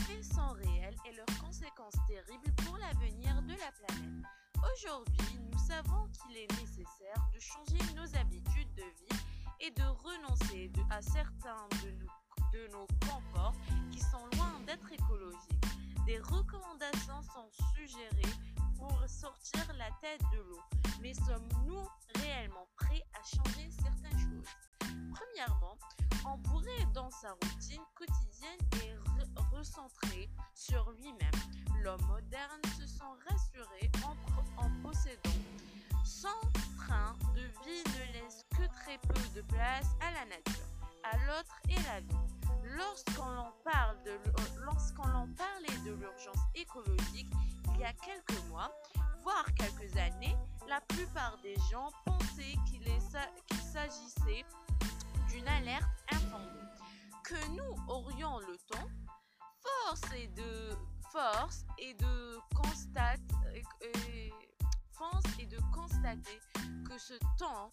faits sont réels et leurs conséquences terribles pour l'avenir de la planète. Aujourd'hui, nous savons qu'il est nécessaire de changer nos habitudes de vie et de renoncer à certains de nos, de nos conforts qui sont loin d'être écologiques. Des recommandations sont suggérées pour sortir la tête de l'eau. Mais sommes-nous réellement prêts à changer certaines choses? Premièrement, on pourrait dans sa routine quotidienne et recentrée sur lui-même. L'homme moderne se sent rassuré en, possédant. Son train de vie ne laisse que très peu de place à la nature, à l'autre et la vie. Lorsqu'on en parlait de l'urgence écologique il y a quelques mois, voire quelques années, la plupart des gens pensaient qu'il s'agissait d'une alerte infondée. Que nous aurions le temps, force et de force et de constate et, force et de constater que ce temps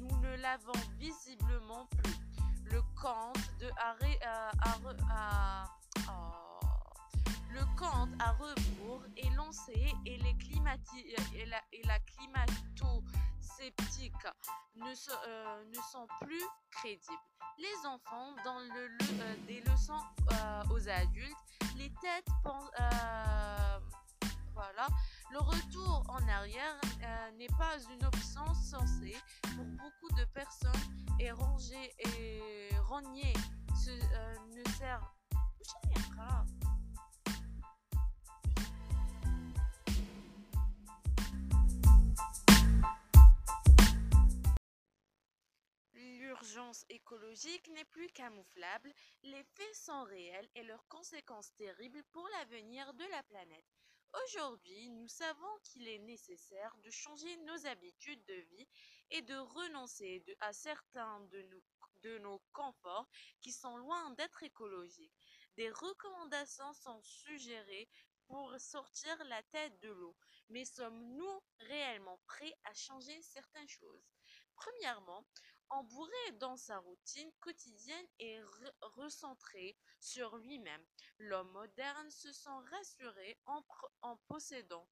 nous ne l'avons visiblement plus. Le compte de arrêt à, à, le compte à rebours est lancé et, les climati et, la, et la euh, ne, sont plus crédibles. Les enfants donnent euh, des leçons euh, aux adultes, les têtes voilà. Le retour en arrière n'est pas une option sensée pour beaucoup de personnes et ranger et euh, ne sert Écologique n'est plus camouflable, les faits sont réels et leurs conséquences terribles pour l'avenir de la planète. Aujourd'hui, nous savons qu'il est nécessaire de changer nos habitudes de vie et de renoncer à certains de nos, de nos conforts qui sont loin d'être écologiques. Des recommandations sont suggérées pour sortir la tête de l'eau. Mais sommes-nous réellement prêts à changer certaines choses? Premièrement, embourré dans sa routine quotidienne et recentré sur lui-même. L'homme moderne se sent rassuré en, possédant.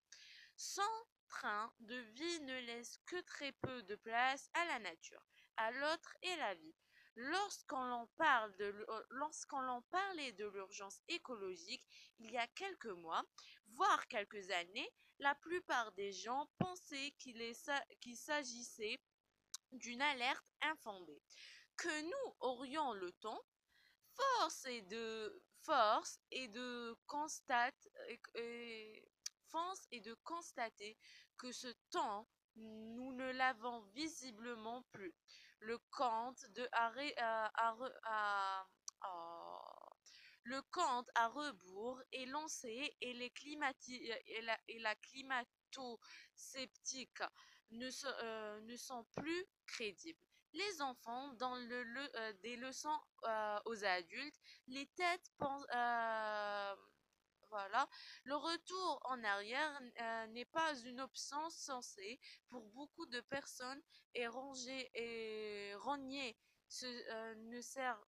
Son train de vie ne laisse que très peu de place à la nature, à l'autre et la vie. Lorsqu'on parle de en parlait de l'urgence écologique il y a quelques mois, voire quelques années, la plupart des gens pensaient qu'il s'agissait d'une alerte infondée. Que nous aurions le temps, force et de force et de constate et, force et de constater que ce temps nous ne l'avons visiblement plus. Le compte de à, à, à le compte à rebours est lancé et les et la, climato-sceptique ne, euh, ne sont plus crédibles. Les enfants donnent euh, des leçons euh, aux adultes, les têtes pensent... Voilà. Le retour en arrière n'est pas une option sensée pour beaucoup de personnes et ranger et euh, ne sert